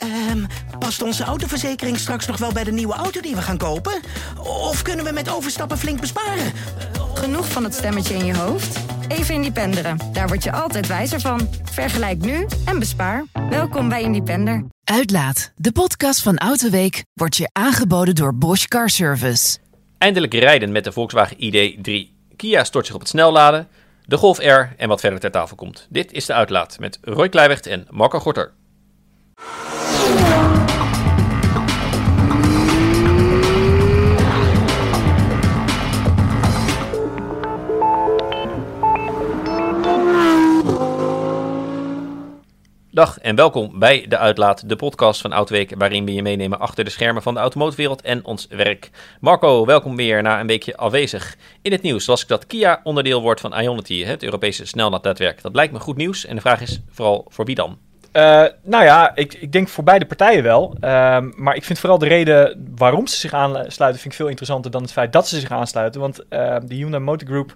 Ehm, past onze autoverzekering straks nog wel bij de nieuwe auto die we gaan kopen? Of kunnen we met overstappen flink besparen? Genoeg van het stemmetje in je hoofd? Even Independeren. Daar word je altijd wijzer van. Vergelijk nu en bespaar. Welkom bij Independer. Uitlaat, de podcast van Autoweek, wordt je aangeboden door Bosch Car Service. Eindelijk rijden met de Volkswagen ID3. Kia stort zich op het snelladen, de Golf R en wat verder ter tafel komt. Dit is de Uitlaat met Roy Kleiweg en Marco Gorter. Dag en welkom bij De Uitlaat, de podcast van Autoweek, waarin we je meenemen achter de schermen van de automotivewereld en ons werk. Marco, welkom weer na een weekje afwezig. In het nieuws las ik dat Kia onderdeel wordt van Ionity, het Europese snelnetwerk. Dat lijkt me goed nieuws en de vraag is vooral voor wie dan? Uh, nou ja, ik, ik, denk voor beide partijen wel. Uh, maar ik vind vooral de reden waarom ze zich aansluiten vind ik veel interessanter dan het feit dat ze zich aansluiten. Want uh, de Hyundai Motor Group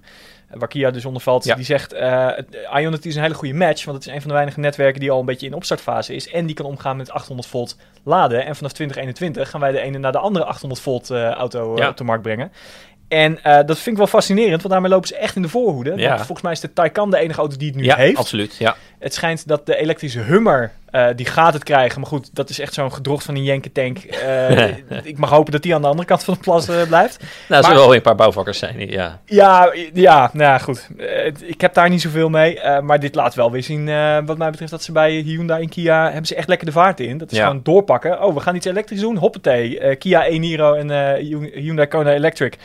waar Kia dus onder valt, die zegt uh, Ionity is een hele goede match, want het is een van de weinige netwerken die al een beetje in opstartfase is en die kan omgaan met 800 volt laden. En vanaf 2021 gaan wij de ene naar de andere 800 volt uh, auto op de markt brengen. En dat vind ik wel fascinerend, want daarmee lopen ze echt in de voorhoede. Ja. Want volgens mij is de Taycan de enige auto die het nu ja, heeft. absoluut. Ja. Het schijnt dat de elektrische Hummer, uh, die gaat het krijgen. Maar goed, dat is echt zo'n gedrocht van een jenkentank. Uh, ik mag hopen dat die aan de andere kant van de plas blijft. Nou, er zullen wel een paar bouwvakkers zijn, ja. Ja, ja nou ja, goed. ik heb daar niet zoveel mee. maar dit laat wel weer zien, wat mij betreft, dat ze bij Hyundai en Kia... hebben ze echt lekker de vaart in. Dat is ja. gewoon doorpakken. Oh, we gaan iets elektrisch doen. Hoppatee. Kia e-Niro en Hyundai Kona Electric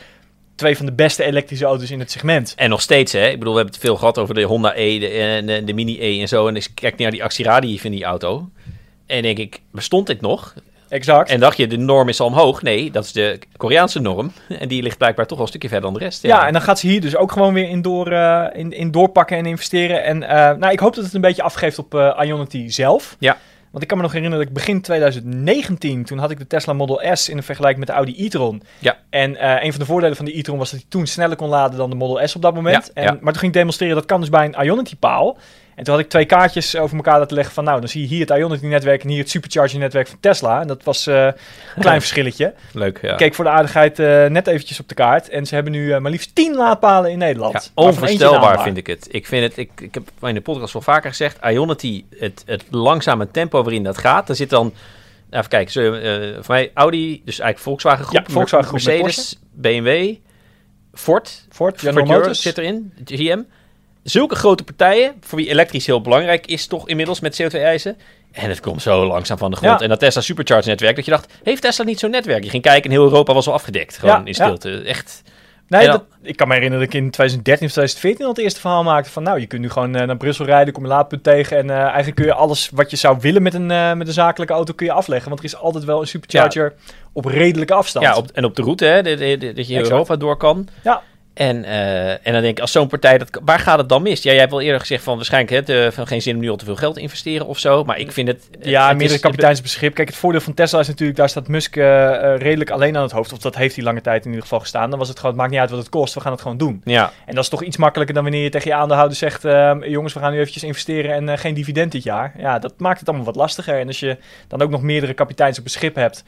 twee van de beste elektrische auto's in het segment. En nog steeds, hè? Ik bedoel, we hebben het veel gehad over de Honda E de, de, de Mini E en zo. En ik kijk naar die actieradie van die auto. En denk ik, bestond dit nog? Exact. En dacht je, de norm is al omhoog. Nee, dat is de Koreaanse norm. En die ligt blijkbaar toch wel een stukje verder dan de rest. Ja, ja en dan gaat ze hier dus ook gewoon weer in, door, uh, in, in doorpakken en investeren. En uh, nou, ik hoop dat het een beetje afgeeft op uh, Ionity zelf. Ja. Want ik kan me nog herinneren dat ik begin 2019, toen had ik de Tesla Model S in een vergelijking met de Audi e-tron. Ja. En uh, een van de voordelen van de e-tron was dat hij toen sneller kon laden dan de Model S op dat moment. Ja, en, ja. Maar toen ging ik demonstreren, dat kan dus bij een Ionity paal. En toen had ik twee kaartjes over elkaar laten leggen van nou, dan zie je hier het Ionity-netwerk en hier het Supercharger-netwerk van Tesla. En dat was uh, een klein verschilletje. Leuk, ja. Ik keek voor de aardigheid uh, net eventjes op de kaart. En ze hebben nu uh, maar liefst 10 laadpalen in Nederland. Ja, onvoorstelbaar vind ik het. Ik vind het, ik, ik heb in de podcast wel vaker gezegd, Ionity, het, het langzame tempo waarin dat gaat, er zit dan... Even kijken, zo, voor mij Audi, dus eigenlijk Volkswagen groep, ja, Volkswagen groep Mercedes, BMW, Ford, Ford, Ford Motors zit erin, GM zulke grote partijen, voor wie elektrisch heel belangrijk is, toch inmiddels met CO2-eisen. En het komt zo langzaam van de grond. Ja. En dat Tesla Supercharge-netwerk, dat je dacht, heeft Tesla niet zo'n netwerk? Je ging kijken en heel Europa was al afgedekt. Gewoon Ja, in stilte. Echt. Nee, dan- dat, ik kan me herinneren dat ik in 2013 of 2014 al het eerste verhaal maakte van nou, je kunt nu gewoon eh, naar Brussel rijden, kom je laadpunt tegen en eh, eigenlijk kun je alles wat je zou willen met een, eh, met een zakelijke auto kun je afleggen, want er is altijd wel een supercharger op redelijke afstand. Ja, op, en op de route, hè, dat, je. Europa door kan. Ja. En, eh, en dan denk ik, als zo'n partij, dat, waar gaat het dan mis? Ja, jij hebt wel eerder gezegd van waarschijnlijk hè, de, van geen zin om nu al te veel geld te investeren of zo. Maar ik vind het... Ja, het meerdere kapiteinsbeschip. Kijk, het voordeel van Tesla is natuurlijk, daar staat Musk eh, eh, redelijk alleen aan het hoofd. Of dat heeft hij lange tijd in ieder geval gestaan. Dan was het gewoon, het maakt niet uit wat het kost, we gaan het gewoon doen. Ja, En dat is toch iets makkelijker dan wanneer je tegen je aandeelhouder zegt... ehm, jongens, we gaan nu eventjes investeren en eh, geen dividend dit jaar. Ja, dat maakt het allemaal wat lastiger. En als je dan ook nog meerdere kapiteins op schip hebt...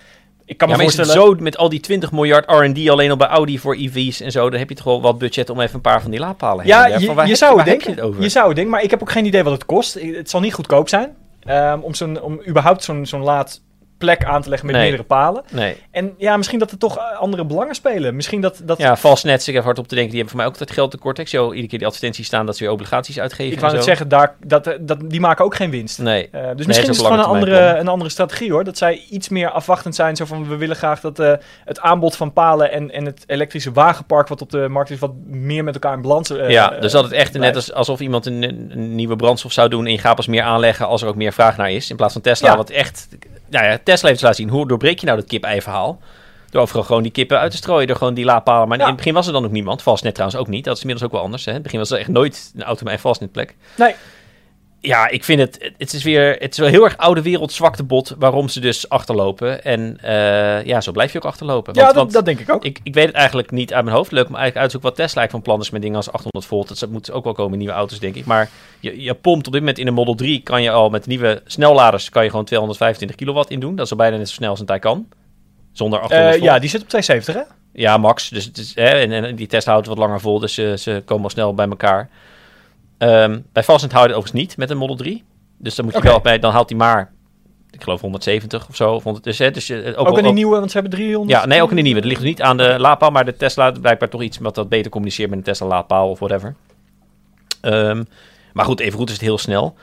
Ik kan ja, me het voorstellen... zo met al die 20 miljard R&D alleen al bij Audi voor EV's en zo, dan heb je toch wel wat budget om even een paar van die laadpalen heen en Ja, je, je zou het denken. je het over? Je zou het denken, maar ik heb ook geen idee wat het kost. Het zal niet goedkoop zijn ehm, om, zo'n, om überhaupt zo'n, zo'n laadplek aan te leggen met Nee. meerdere palen. Nee. En ja, misschien dat er toch eh, andere belangen spelen. Misschien dat... dat Ja, Valsnet, ik heb hard op te denken, die hebben voor mij ook dat geld tekort. Ik zie al iedere keer die advertenties staan dat ze weer obligaties uitgeven ik wou net zo. zeggen, daar, dat, eh, dat, die maken ook geen winst. Nee. Eh, dus is misschien is het gewoon een andere, een andere strategie hoor. Dat zij iets meer afwachtend zijn. Zo van we willen graag dat het aanbod van palen en, en het elektrische wagenpark wat op de markt is, wat meer met elkaar in balans. ja, dus dat het echt net als, alsof iemand een, een nieuwe brandstof zou doen en je gaat pas meer aanleggen als er ook meer vraag naar is. In plaats van Tesla, Ja. wat echt... Nou ja, Tesla heeft laten zien, hoe doorbreek je nou dat kip-ei-verhaal? Door overal gewoon die kippen uit te strooien, door gewoon die laadpalen. Maar Ja. in het begin was er dan ook niemand. Valsnet trouwens ook niet. Dat is inmiddels ook wel anders. Hè? In het begin was er echt nooit een auto bij een Valsnetplek. Nee. Ja, ik vind het, het is weer, het is wel heel erg oude wereld zwakte bot waarom ze dus achterlopen. En eh, ja, zo blijf je ook achterlopen. ja, Want- dat, want dat denk ik ook. ik, ik weet het eigenlijk niet uit mijn hoofd. Leuk om eigenlijk uit te zoeken wat Tesla eigenlijk van plan is met dingen als 800 volt. Dat moet ook wel komen in nieuwe auto's, denk ik. Maar je, je pompt op dit moment in een Model 3, kan je al met nieuwe snelladers, kan je gewoon 225 kilowatt in doen. Dat is al bijna net zo snel als een Taycan. Zonder 800 Eh, volt. ja, die zit op 270, hè? Ja, max. Dus het is, hè, en, en die Tesla houdt wat langer vol, dus ze, ze komen wel snel bij elkaar. Ehm, bij Fastnet houden het overigens niet met een Model 3. Dus dan moet je wel bij, dan haalt hij maar, ik geloof 170 of zo. Of 100, dus, hè, dus je, ook, in die nieuwe, want ze hebben 300. Ja, nee, ook in de nieuwe. Dat ligt dus niet aan de laadpaal, maar de Tesla blijkbaar toch iets wat dat beter communiceert met een Tesla laadpaal of whatever. Ehm, maar goed, even goed is het heel snel.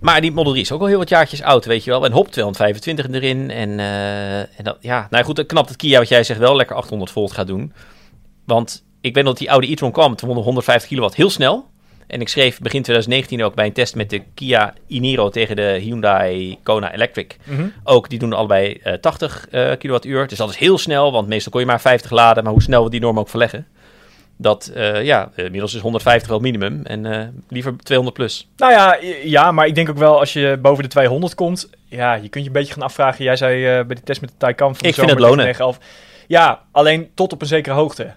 Maar die Model 3 is ook al heel wat jaartjes oud, weet je wel. En hop 225 erin. En, eh, en dat, ja, nou goed, dan knapt het Kia, wat jij zegt, wel lekker 800 volt gaat doen. Want ik weet dat die oude e-tron kwam, toen 150 kilowatt, heel snel. En ik schreef begin 2019 ook bij een test met de Kia e-Niro tegen de Hyundai Kona Electric. Mhm. Ook, die doen allebei eh 80 eh kilowattuur. Dus dat is heel snel, want meestal kon je maar 50 laden. Maar hoe snel we die norm ook verleggen. Dat, eh, ja, inmiddels is 150 wel minimum. En eh, liever 200 plus. Nou ja, ja, maar ik denk ook wel als je boven de 200 komt, ja, je kunt je een beetje gaan afvragen. Jij zei eh, bij de test met de Taycan van de Ik vind het lonen. tegen 11. Ja, alleen tot op een zekere hoogte.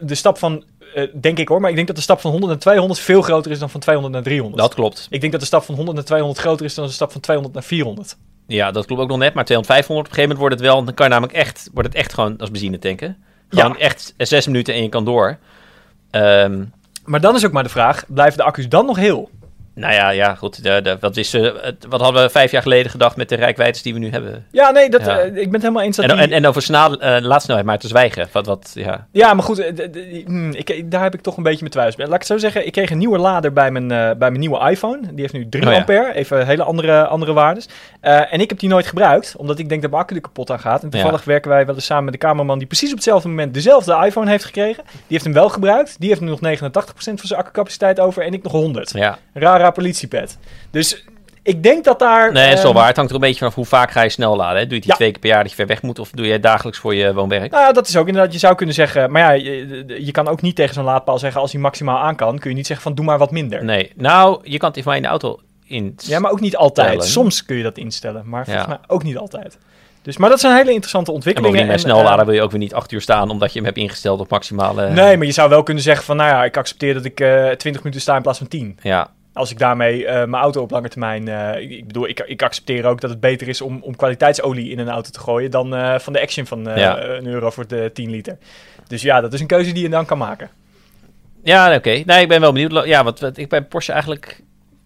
De stap van, eh, denk ik hoor, maar ik denk dat de stap van 100 naar 200 veel groter is dan van 200 naar 300. Dat klopt. Ik denk dat de stap van 100 naar 200 groter is dan de stap van 200 naar 400. Ja, dat klopt ook nog net. Maar 200, 500 op een gegeven moment wordt het wel. Dan kan je namelijk echt, wordt het echt gewoon als benzine tanken. Gewoon Ja. echt zes minuten en je kan door. Ehm, Maar dan is ook maar de vraag, blijven de accu's dan nog heel? Nou ja, ja, goed. De, de, wat, is, eh, wat hadden we vijf jaar geleden gedacht met de rijkwijdes die we nu hebben? Ja, nee, dat, Ja. eh, ik ben het helemaal eens dat En, die... en, en over snel, eh, laadsnelheid maar te zwijgen. Wat, wat, ja. Ja, maar goed, hmm, ik, daar heb ik toch een beetje met twijfels bij. Laat ik het zo zeggen, ik kreeg een nieuwe lader bij mijn, bij mijn nieuwe iPhone. Die heeft nu 3 Oh ja. ampère, even hele andere, andere waardes. En ik heb die nooit gebruikt, omdat ik denk dat mijn accu er kapot aan gaat. En toevallig werken wij wel eens samen met de cameraman die precies op hetzelfde moment dezelfde iPhone heeft gekregen. Die heeft hem wel gebruikt. Die heeft nu nog 89% van zijn accupaciteit over en ik nog 100. ja. Raar, raar politiepet. Dus ik denk dat daar... Nee, dat is wel ehm, waar. Het hangt er een beetje vanaf hoe vaak ga je snel laden. Hè? Doe je het die Ja. twee keer per jaar dat je ver weg moet? Of doe je het dagelijks voor je woon-werk? Nou ja, dat is ook inderdaad, je zou kunnen zeggen, maar ja, je, je kan ook niet tegen zo'n laadpaal zeggen als hij maximaal aan kan, kun je niet zeggen van doe maar wat minder. Nee. Nou, je kan het in mij in de auto in. Ja, maar ook niet altijd. Soms kun je dat instellen, maar volgens Ja. mij ook niet altijd. Dus, maar dat zijn hele interessante En ontwikkelingen. bovendien bij en, snellader eh, wil je ook weer niet acht uur staan omdat je hem hebt ingesteld op maximale... nee, maar je zou wel kunnen zeggen van, nou ja, ik accepteer dat ik eh 20 minuten sta in plaats van 10. Ja, Als ik daarmee eh, mijn auto op lange termijn... eh, ik, ik bedoel, ik, ik accepteer ook dat het beter is om, om kwaliteitsolie in een auto te gooien dan eh, van de Action van Ja. een euro voor de 10 liter. Dus ja, dat is een keuze die je dan kan maken. ja oké. Nee, ik ben wel benieuwd. Ja, wat, wat ik bij Porsche eigenlijk...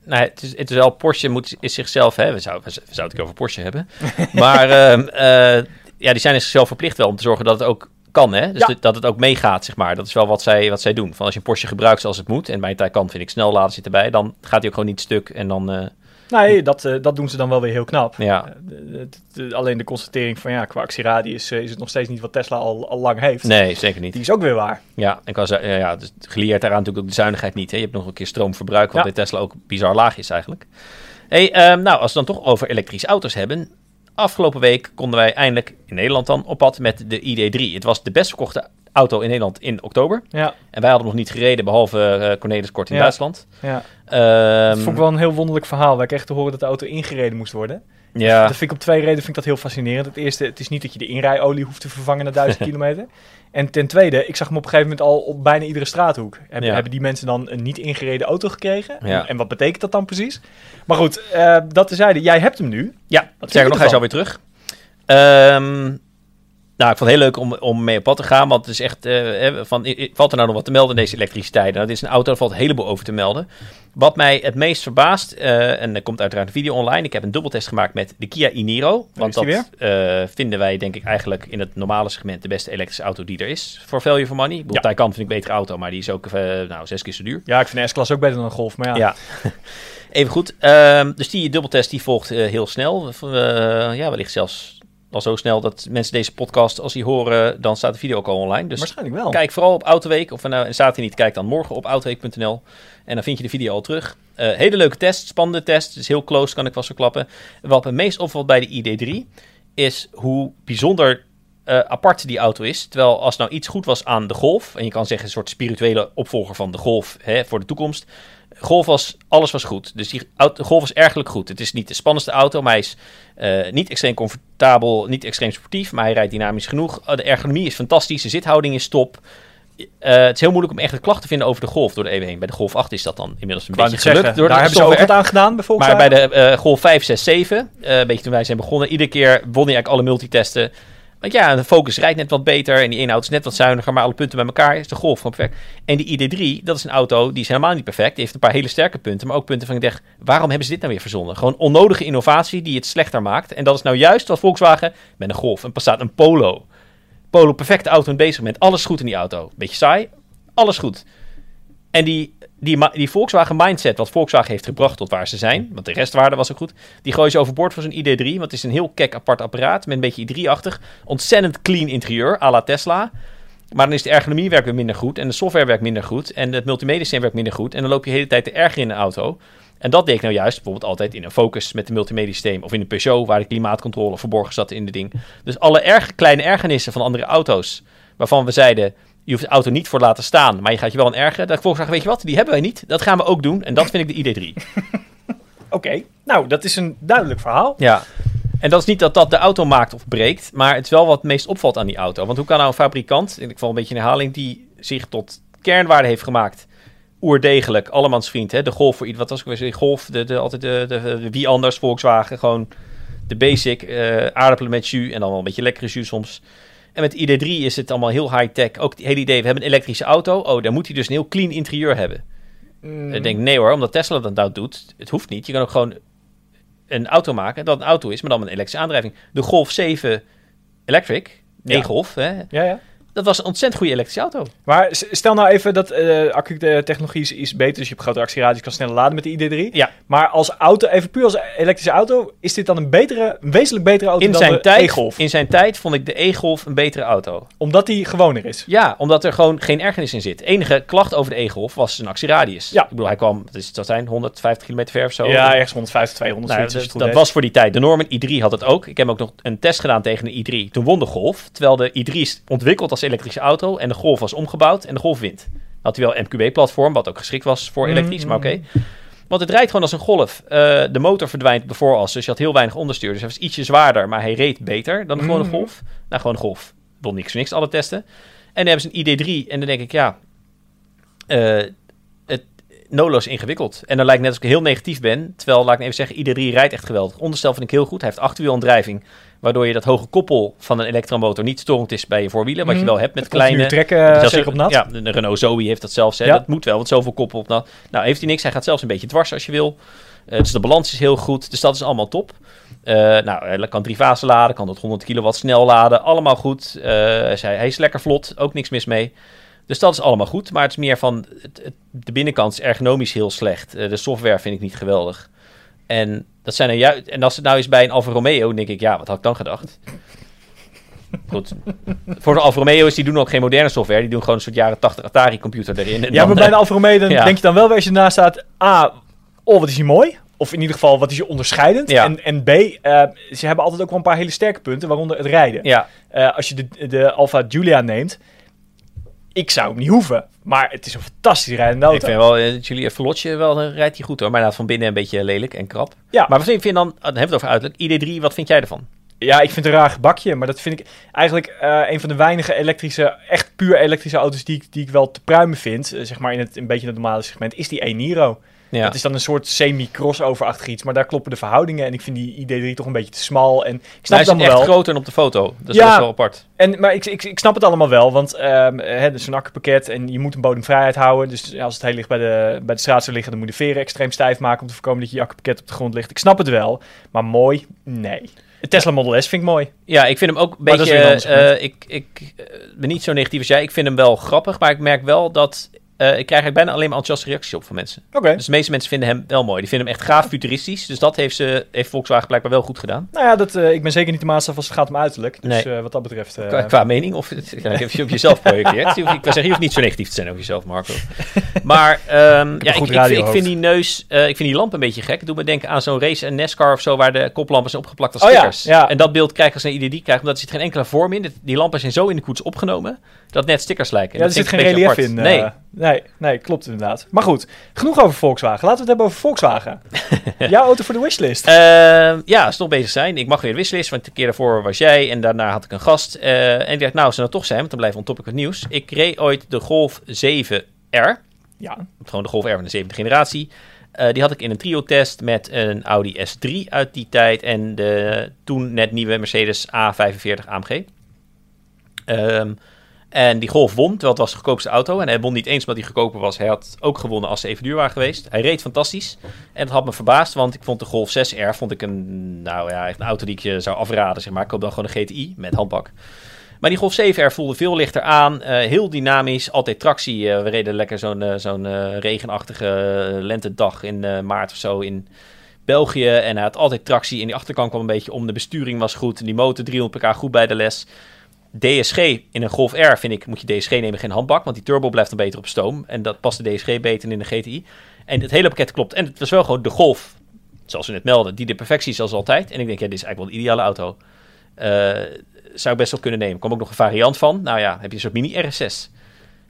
Nou, het is, het is wel, Porsche moet, is zichzelf... Hè, we, zouden, we zouden het over Porsche hebben. maar ehm, eh, ja, die zijn zichzelf verplicht wel om te zorgen dat het ook kan. Hè? Dus Ja. dat, dat het ook meegaat, zeg maar. Dat is wel wat zij, wat zij doen. Van als je een Porsche gebruikt zoals het moet... en bij een Taycan vind ik snelladen zit erbij... dan gaat hij ook gewoon niet stuk en dan... eh, Nee, dat, eh, dat doen ze dan wel weer heel knap. ja, Eh, de- de- de- alleen de constatering van ja, qua actieradius is het nog steeds niet wat Tesla al, al lang heeft. nee, zeker niet. Die is ook weer waar. Ja, en kan, ja, ja, dus geleerd daaraan natuurlijk ook de zuinigheid niet. Hè? Je hebt nog een keer stroomverbruik, wat Ja. bij Tesla ook bizar laag is eigenlijk. Hey, ehm, nou, als we dan toch over elektrische auto's hebben. Afgelopen week konden wij eindelijk in Nederland dan op pad met de ID3. Het was de best verkochte auto in Nederland in oktober. Ja, En wij hadden nog niet gereden, behalve eh Cornelis Kort in Ja. Duitsland. ja. Ehm, dat vond ik wel een heel wonderlijk verhaal. Wij kregen te horen dat de auto ingereden moest worden. Ja, Dat vind ik op twee redenen vind ik dat heel fascinerend. Het eerste, het is niet dat je de inrijolie hoeft te vervangen na duizend kilometer. En ten tweede, ik zag hem op een gegeven moment al op bijna iedere straathoek. Hebben, Ja. hebben die mensen dan een niet ingereden auto gekregen? Ja. En, wat betekent dat dan precies? Maar goed, eh, dat tezijde. Jij hebt hem nu. Ja, sterker vind nog, hij is alweer terug. Ehm, nou, ik vond het heel leuk om, om mee op pad te gaan, want het is echt, eh, van, valt er nou nog wat te melden in deze elektriciteit? Nou, dit is een auto, daar valt een heleboel over te melden. Wat mij het meest verbaast, eh, en er komt uiteraard een video online, ik heb een dubbeltest gemaakt met de Kia e-Niro, want dat eh, vinden wij denk ik eigenlijk in het normale segment de beste elektrische auto die er is, voor value for money. Ja. Taycan vind ik een betere auto, maar die is ook nou, zes keer zo duur. Ja, ik vind de S-klas ook beter dan een Golf. Maar ja, Ja. Even goed. Ehm, dus die dubbeltest die volgt heel snel. Ja, wellicht zelfs al zo snel dat mensen deze podcast, als die horen, dan staat de video ook al online. Dus waarschijnlijk wel. kijk vooral op Autoweek. Of nou, en staat hij niet, kijk dan morgen op autoweek.nl. En dan vind je de video al terug. Eh, hele leuke test, spannende test. Het is heel close, kan ik vast verklappen. Wat me meest opvalt bij de ID3 is hoe bijzonder eh, apart die auto is. Terwijl als nou iets goed was aan de Golf, en je kan zeggen een soort spirituele opvolger van de Golf hè, voor de toekomst, Golf was, alles was goed. Dus die auto, Golf was ergelijk goed. Het is niet de spannendste auto, maar hij is eh, niet extreem comfortabel, niet extreem sportief, maar hij rijdt dynamisch genoeg. Uh, de ergonomie is fantastisch, de zithouding is top. Uh, het is heel moeilijk om echt een klacht te vinden over de Golf door de EW heen. Bij de Golf 8 is dat dan inmiddels een beetje net gelukt. zeggen, door daar de hebben ze ook wat aan gedaan, bijvoorbeeld. Maar bij de eh, Golf 5, 6, 7, eh, een beetje toen wij zijn begonnen, iedere keer won hij eigenlijk alle multitesten. Want ja, de Focus rijdt net wat beter en die auto is net wat zuiniger, maar alle punten bij elkaar is de Golf gewoon perfect. En die ID3, dat is een auto die is helemaal niet perfect. Die heeft een paar hele sterke punten, maar ook punten van ik denk, waarom hebben ze dit nou weer verzonnen? Gewoon onnodige innovatie die het slechter maakt. En dat is nou juist wat Volkswagen met een Golf, een Passat, een Polo. Polo, perfecte auto in bezig met alles goed in die auto. Beetje saai, alles goed. En die, die, die Volkswagen mindset, wat Volkswagen heeft gebracht tot waar ze zijn, want de restwaarde was ook goed, die gooien ze overboord voor zo'n ID3, want het is een heel kek apart apparaat met een beetje i3-achtig, ontzettend clean interieur, à la Tesla. Maar dan is de ergonomie werkt weer minder goed en de software werkt minder goed en het multimedia systeem werkt minder goed en dan loop je de hele tijd te erger in de auto. En dat deed ik nou juist bijvoorbeeld altijd in een Focus met de multimedia systeem of in een Peugeot waar de klimaatcontrole verborgen zat in de ding. Dus alle erg, kleine ergernissen van andere auto's waarvan we zeiden, je hoeft de auto niet voor laten staan, maar je gaat je wel aan ergeren. Dat Volkswagen, weet je wat, die hebben wij niet. Dat gaan we ook doen. En dat vind ik de ID3. Oké, nou, dat is een duidelijk verhaal. Ja. En dat is niet dat dat de auto maakt of breekt, maar het is wel wat het meest opvalt aan die auto. Want hoe kan nou een fabrikant, en ik val een beetje in herhaling, die zich tot kernwaarde heeft gemaakt, oerdegelijk, allemansvriend, hè? de Golf voor ieder, wat was ik weer, Golf, de, de, altijd de, de, de- wie anders, Volkswagen, gewoon de basic, eh, aardappelen met jus en dan wel een beetje lekkere jus soms. En met ID3 is het allemaal heel high-tech. Ook het hele idee, we hebben een elektrische auto. Oh, dan moet hij dus een heel clean interieur hebben. Mm. Ik denk, nee hoor, omdat Tesla dat nou doet. Het hoeft niet. Je kan ook gewoon een auto maken dat een auto is, maar dan met een elektrische aandrijving. De Golf 7 Electric, Ja. E-Golf, hè, Ja, ja. Dat was een ontzettend goede elektrische auto. Maar stel nou even dat eh accu-technologie is, is beter, dus je hebt grotere actieradius, kan sneller laden met de ID3. Ja. Maar als auto, even puur als elektrische auto, is dit dan een betere, een wezenlijk betere auto In dan zijn, de tijd, e-Golf? in zijn tijd vond ik de E-Golf een betere auto. Omdat die gewoner is. Ja, omdat er gewoon geen ergernis in zit. enige klacht over de E-Golf was zijn actieradius. Ja. Ik bedoel, hij kwam, het, dat zijn 150 km ver of zo. Ja, ergens 150, 200, Nou, dat, dat was voor die tijd. De Norman i3 had het ook. Ik heb ook nog een test gedaan tegen de i3. Toen won de Golf. Terwijl de i3 is ontwikkeld als elektrische auto. En de Golf was omgebouwd. En de Golf wint. Had hij wel een MQB-platform. Wat ook geschikt was voor elektrisch. Maar oké. Want het rijdt gewoon als een golf. Eh, de motor verdwijnt op de vooras. Dus je had heel weinig onderstuur. Dus hij was ietsje zwaarder. Maar hij reed beter dan de gewone Mhm. Golf. Nou, gewoon een Golf. Won niks niks alle testen. En dan hebben ze een ID3. En dan denk ik, ja... eh, is ingewikkeld. En dan lijkt net alsof ik heel negatief ben. Terwijl, laat ik even zeggen, ID3 rijdt echt geweldig. Onderstel vind ik heel goed. Hij heeft achterwielaandrijving. Waardoor je dat hoge koppel van een elektromotor niet storend is bij je voorwielen. Wat je Mhm. wel hebt met Dat kleine... trekken, Zelfs eh, zeker op nat. Ja, de Renault Zoe heeft dat zelfs. Hè. Ja. Dat moet wel, want zoveel koppel op nat. Nou, heeft hij niks. Hij gaat zelfs een beetje dwars als je wil. Eh, dus de balans is heel goed. Dus dat is allemaal top. Eh, nou, hij kan drie fasen laden, kan tot 100 kilowatt snel laden. Allemaal goed. Hij is- hij is lekker vlot, ook niks mis mee. Dus dat is allemaal goed. Maar het is meer van, het, het- de binnenkant is ergonomisch heel slecht. Eh, de software vind ik niet geweldig. En, dat zijn er juist, en als het nou is bij een Alfa Romeo, denk ik, ja, wat had ik dan gedacht? Goed. Voor de Alfa Romeo's, die doen ook geen moderne software. Die doen gewoon een soort jaren 80 Atari-computer erin. En Ja, dan, maar bij eh, een Alfa Romeo dan Ja. denk je dan wel weer als je ernaast staat... A, oh, wat is hij mooi. Of in ieder geval, wat is je onderscheidend. Ja. En, en B, eh, ze hebben altijd ook wel een paar hele sterke punten, waaronder het rijden. Ja, Eh, als je de, de Alfa Giulia neemt, ik zou hem niet hoeven. Maar het is een fantastisch rijdende auto. ik vind wel, uh, Julia Verlotje wel, eh, rijdt hij goed hoor. Maar inderdaad van binnen een beetje lelijk en krap. Ja. Maar wat vind je dan, dan hebben we het over uiterlijk. ID3, wat vind jij ervan? Ja, ik vind het een raar gebakje, maar dat vind ik eigenlijk eh, een van de weinige elektrische, echt puur elektrische auto's die ik, die ik wel te pruimen vind. eh, zeg maar in het een beetje het normale segment, is die e-Niro. Ja. Dat is dan een soort semi-crossover-achtig iets, maar daar kloppen de verhoudingen en ik vind die ID3 toch een beetje te smal. En ik snap hij het is echt wel. groter dan op de foto. Dus Ja. dat is wel apart. En, maar ik, ik, ik snap het allemaal wel, want ehm hè, dus een accupakket en je moet een bodemvrijheid houden. Dus als het heel licht bij de, bij de straat zou liggen, dan moet je de veren extreem stijf maken om te voorkomen dat je je accupakket op de grond ligt. Ik snap het wel, maar mooi, nee. Het Tesla Model S vind ik mooi. Ja, ik vind hem ook een Maar beetje... eh, ik ik eh, ben niet zo negatief als jij. Ik vind hem wel grappig, maar ik merk wel dat... eh, ik krijg eigenlijk bijna alleen maar enthousiaste reacties op van mensen. Oké. Dus de meeste mensen vinden hem wel mooi. Die vinden hem echt gaaf futuristisch. Dus dat heeft, ze, heeft Volkswagen blijkbaar wel goed gedaan. Nou ja, dat, eh, ik ben zeker niet de maatstaf als het gaat om uiterlijk. Dus Nee. eh, wat dat betreft... Qua, qua mening, of ja, ik heb je op jezelf projecteert. Ik wil zeggen, je hoeft niet zo negatief te zijn over jezelf, Marco. Maar ehm, ja, ik, goed ik, ik vind die neus, ik vind die lamp een beetje gek. Het doet me denken aan zo'n race en NASCAR of zo, waar de koplampen zijn opgeplakt als Oh ja, stickers. ja. En dat beeld krijg ik als een ID krijgt, omdat er zit geen enkele vorm in. Die lampen zijn zo in de koets opgenomen, dat net stickers lijken. ja, er zit geen relief in. apart. eh. nee. Nee, nee, klopt inderdaad. Maar goed, genoeg over Volkswagen. Laten we het hebben over Volkswagen. Jouw auto voor de wishlist. Ehm, ja, nog bezig zijn. Ik mag weer wisselist, want de keer daarvoor was jij en daarna had ik een gast. Eh, en ik dacht, nou, ze nou toch zijn, want dan we on topic het nieuws. Ik reed ooit de Golf 7R. Ja, Gewoon de Golf R van de zevende generatie. Eh, die had ik in een trio-test met een Audi S3 uit die tijd en de toen net nieuwe Mercedes A45 AMG. Ehm, en die Golf won, terwijl het was de goedkoopste auto. En hij won niet eens omdat hij goedkoper was. Hij had ook gewonnen als ze even duur waren geweest. Hij reed fantastisch. En dat had me verbaasd, want ik vond de Golf 6R vond ik een, nou ja, een auto die ik je zou afraden. Zeg maar. Ik koop dan gewoon een GTI met handbak. Maar die Golf 7R voelde veel lichter aan. eh, heel dynamisch, altijd tractie. Eh, we reden lekker zo'n eh, zo'n regenachtige lentedag in maart of zo in België. En hij had altijd tractie. En die achterkant kwam een beetje om. De besturing was goed. Die motor 300 pk goed bij de les. DSG in een Golf R vind ik, moet je DSG nemen, geen handbak. Want die turbo blijft dan beter op stoom. En dat past de DSG beter in de GTI. En het hele pakket klopt. En het was wel gewoon de Golf, zoals we net melden, die de perfectie is als altijd. En ik denk, ja, dit is eigenlijk wel de ideale auto. Eh, zou ik best wel kunnen nemen. Kwam ook nog een variant van. Nou ja, heb je een soort mini RS6.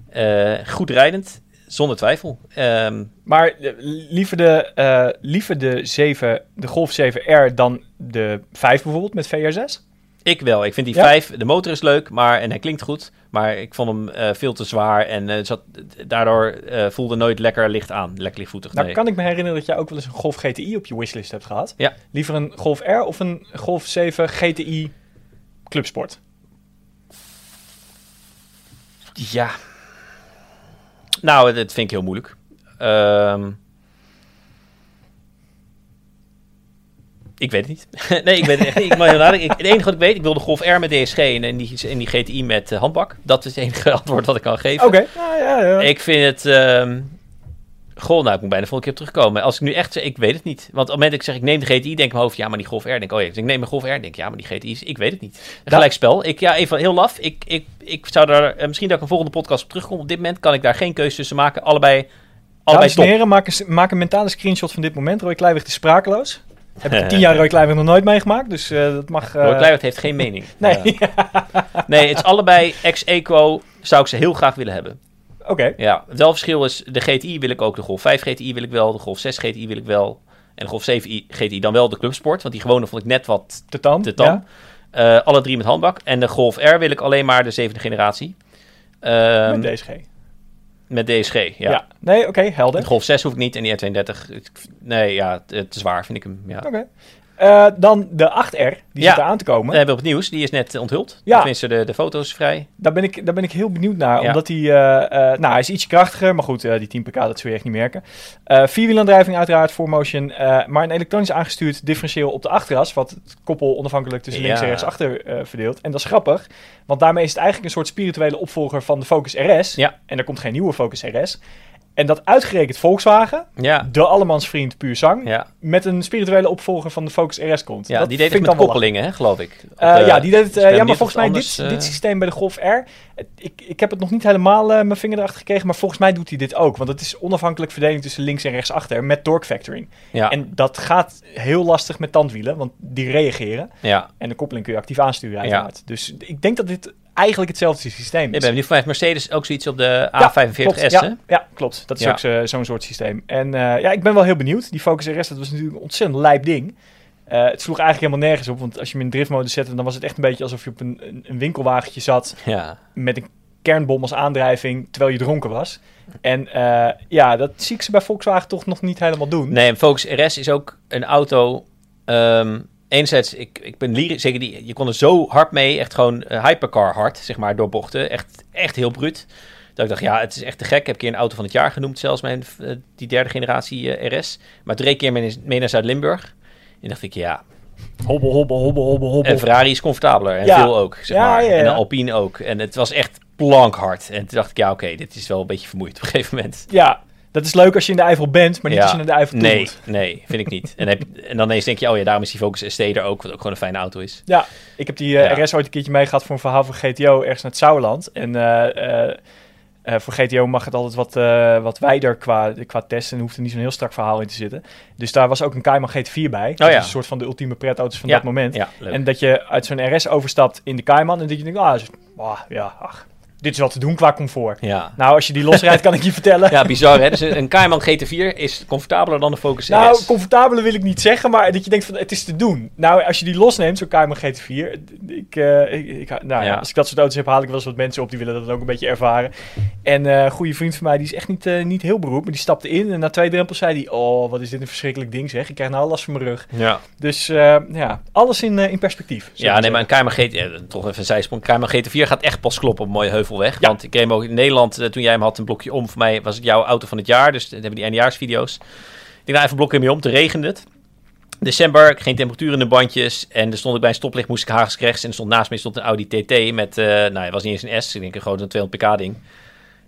Eh, goed rijdend, zonder twijfel. Ehm, maar eh, liever de, liever de, 7, de Golf 7R dan de 5 bijvoorbeeld met VR6? Ik wel. Ik vind die Ja? 5, de motor is leuk, maar, en hij klinkt goed. Maar ik vond hem eh, veel te zwaar. En eh, zat, daardoor eh, voelde nooit lekker licht aan. Lekker lichtvoetig. Nou nee. kan ik me herinneren dat jij ook wel eens een Golf GTI op je wishlist hebt gehad. Ja. Liever een Golf R of een Golf 7 GTI Clubsport? Ja. Nou, dat vind ik heel moeilijk. Ehm, ik weet het niet. nee, ik weet het echt niet. Ik, mag heel nadenken. Ik- het enige wat ik weet, ik wil de Golf R met DSG en, en die, en die GTI met eh, handbak. Dat is het enige antwoord dat ik kan geven. Oké. Nou, ja, ja. Ik vind het... ehm goh, nou, ik moet bijna de volgende keer op terugkomen. Als ik nu echt zeg, ik weet het niet. Want op het moment dat ik zeg, ik neem de GTI, denk ik in mijn hoofd, ja, maar die Golf R. Denk ik, oh ja, dus ik neem een Golf R, denk ik, ja, maar die GTI is, ik weet het niet. Een gelijk spel. Ik, ja, even heel laf. Ik, ik, ik zou daar, eh, misschien dat ik een volgende podcast op terugkom. Op dit moment kan ik daar geen keuze tussen maken. Allebei, allebei Dames en heren, maak een, maak een mentale screenshot van dit moment. Roy Kleiweg is sprakeloos. Heb ik tien jaar Roy nog nooit meegemaakt, dus eh, dat mag... eh, Roy Kluivert heeft geen mening. Nee. Nee, het is allebei ex-equo. Zou ik ze heel graag willen hebben. oké. Ja, het wel verschil is, de GTI wil ik ook, de Golf 5 GTI wil ik wel, de Golf 6 GTI wil ik wel. En de Golf 7 I- GTI dan wel de Clubsport, want die gewone vond ik net wat Te tam. te tam. ja. Eh, alle drie met handbak. En de Golf R wil ik alleen maar de zevende generatie. Ehm, Met DSG. Met DSG, ja. Ja. Nee, oké, helder. De Golf 6 hoef ik niet en die R32, ik- nee, ja, te, te zwaar vind ik hem. Ja. Oké. Eh, dan de 8R, die Ja. zit eraan te komen. We hebben op het nieuws, die is net onthuld. Ja. Tenminste, de, de foto's vrij. Daar ben, ik, daar ben ik heel benieuwd naar. Ja. Omdat hij... eh, eh, nou, hij is iets krachtiger. Maar goed, die 10 pk, dat zul je echt niet merken. Vierwielaandrijving uiteraard, 4Motion. eh maar een elektronisch aangestuurd differentieel op de achteras. Wat het koppel onafhankelijk tussen links en rechts achter verdeelt. En dat is grappig. Want daarmee is het eigenlijk een soort spirituele opvolger van de Focus RS. En er komt geen nieuwe Focus RS. En dat uitgerekend Volkswagen, Ja, de allemansvriend puur zang, ja. met een spirituele opvolger van de Focus RS komt. ja Dat die deed het met dan koppelingen, hè, geloof ik. Eh, ja, die deed het. ik eh, ja, maar volgens mij dit, dit eh, systeem bij de Golf R. ik, ik heb het nog niet helemaal mijn vinger erachter gekregen, maar volgens mij doet hij dit ook. Want het is onafhankelijk verdeling tussen links en rechts achter met torque factoring. Ja, En dat gaat heel lastig met tandwielen, want die reageren. ja. En de koppeling kun je actief aansturen uiteraard. Dus ik denk dat dit eigenlijk hetzelfde systeem is. ben benieuwd, heeft Mercedes ook zoiets op de Ja, A45S, klopt. hè? Ja, ja, klopt. Dat is Ja. ook zo- zo'n soort systeem. En eh, ja, ik ben wel heel benieuwd. Die Focus RS, dat was natuurlijk een ontzettend lijp ding. Eh, het sloeg eigenlijk helemaal nergens op, want als je hem in driftmodus zette, dan was het echt een beetje alsof je op een, een, winkelwagentje zat Ja. met een kernbom als aandrijving, terwijl je dronken was. En eh, ja, dat zie ik ze bij Volkswagen toch nog niet helemaal doen. Nee, een Focus RS is ook een auto. ehm enerzijds, ik, ik ben lyrisch, zeker die, je kon er zo hard mee, echt gewoon eh, hypercar hard, zeg maar, door bochten. Echt, echt heel bruut. Dat ik dacht, ja, het is echt te gek. Ik heb een keer een auto van het jaar genoemd, zelfs mijn, eh, die derde generatie eh, RS. Maar toen reed ik een keer mee, mee naar Zuid-Limburg. En dacht ik, ja, Hobbel, hobbel, hobbel, hobbel, hobbel. een Ferrari is comfortabeler. En Ja. veel ook, zeg Ja, maar. ja. En Alpine ook. En het was echt plankhard. En toen dacht ik, ja, oké, dit is wel een beetje vermoeid op een gegeven moment. Ja, dat is leuk als je in de Eifel bent, maar niet Ja. als je naar de Eifel toe Nee, moet. nee, vind ik niet. En, heb, en dan ineens denk je, oh ja, daarom is die Focus ST er ook, wat ook gewoon een fijne auto is. Ja, ik heb die eh, Ja. RS ooit een keertje meegehad voor een verhaal van GTO ergens naar het Sauerland. En eh, eh, voor GTO mag het altijd wat, wat wijder qua, qua testen en hoeft er niet zo'n heel strak verhaal in te zitten. Dus daar was ook een Cayman GT4 bij. Dat is Oh ja. een soort van de ultieme pretauto's van Ja, dat moment. Ja. En dat je uit zo'n RS overstapt in de Cayman en dat je denkt, ah, is- ah, ja, ach. Dit is wel te doen qua comfort. Ja. Nou, als je die losrijdt, kan ik je vertellen. Ja, bizar hè. Dus een Cayman GT4 is comfortabeler dan de Focus Nou, RS. comfortabeler wil ik niet zeggen, maar dat je denkt van het is te doen. Nou, als je die losneemt, zo'n Cayman GT4, ik, eh, ik, ik, nou ja. Als ik dat soort auto's heb, haal ik wel eens wat mensen op die willen dat ook een beetje ervaren. En eh, een goede vriend van mij, die is echt niet, eh, niet heel beroemd, maar die stapte in en na twee drempels zei hij, oh, wat is dit een verschrikkelijk ding zeg, ik krijg nou last van mijn rug. Ja. Dus ja, alles in, in perspectief. Ja, ik nee, maar een. Cayman GT... toch even een zijsprong. Cayman GT4 gaat echt pas kloppen op een Ja. Want ik kreeg hem ook in Nederland, eh, toen jij hem had, een blokje om. Voor mij was het jouw auto van het jaar. Dus dat hebben die eindejaarsvideo's. Ik denk, nou even blokje mee om. Toen regende het. December, geen temperatuur in de bandjes. En er stond ik bij een stoplicht, moest ik Haags rechts. En er stond naast me stond een Audi TT met, eh nou, het was niet eens een S. Ik denk een grote 200 pk ding.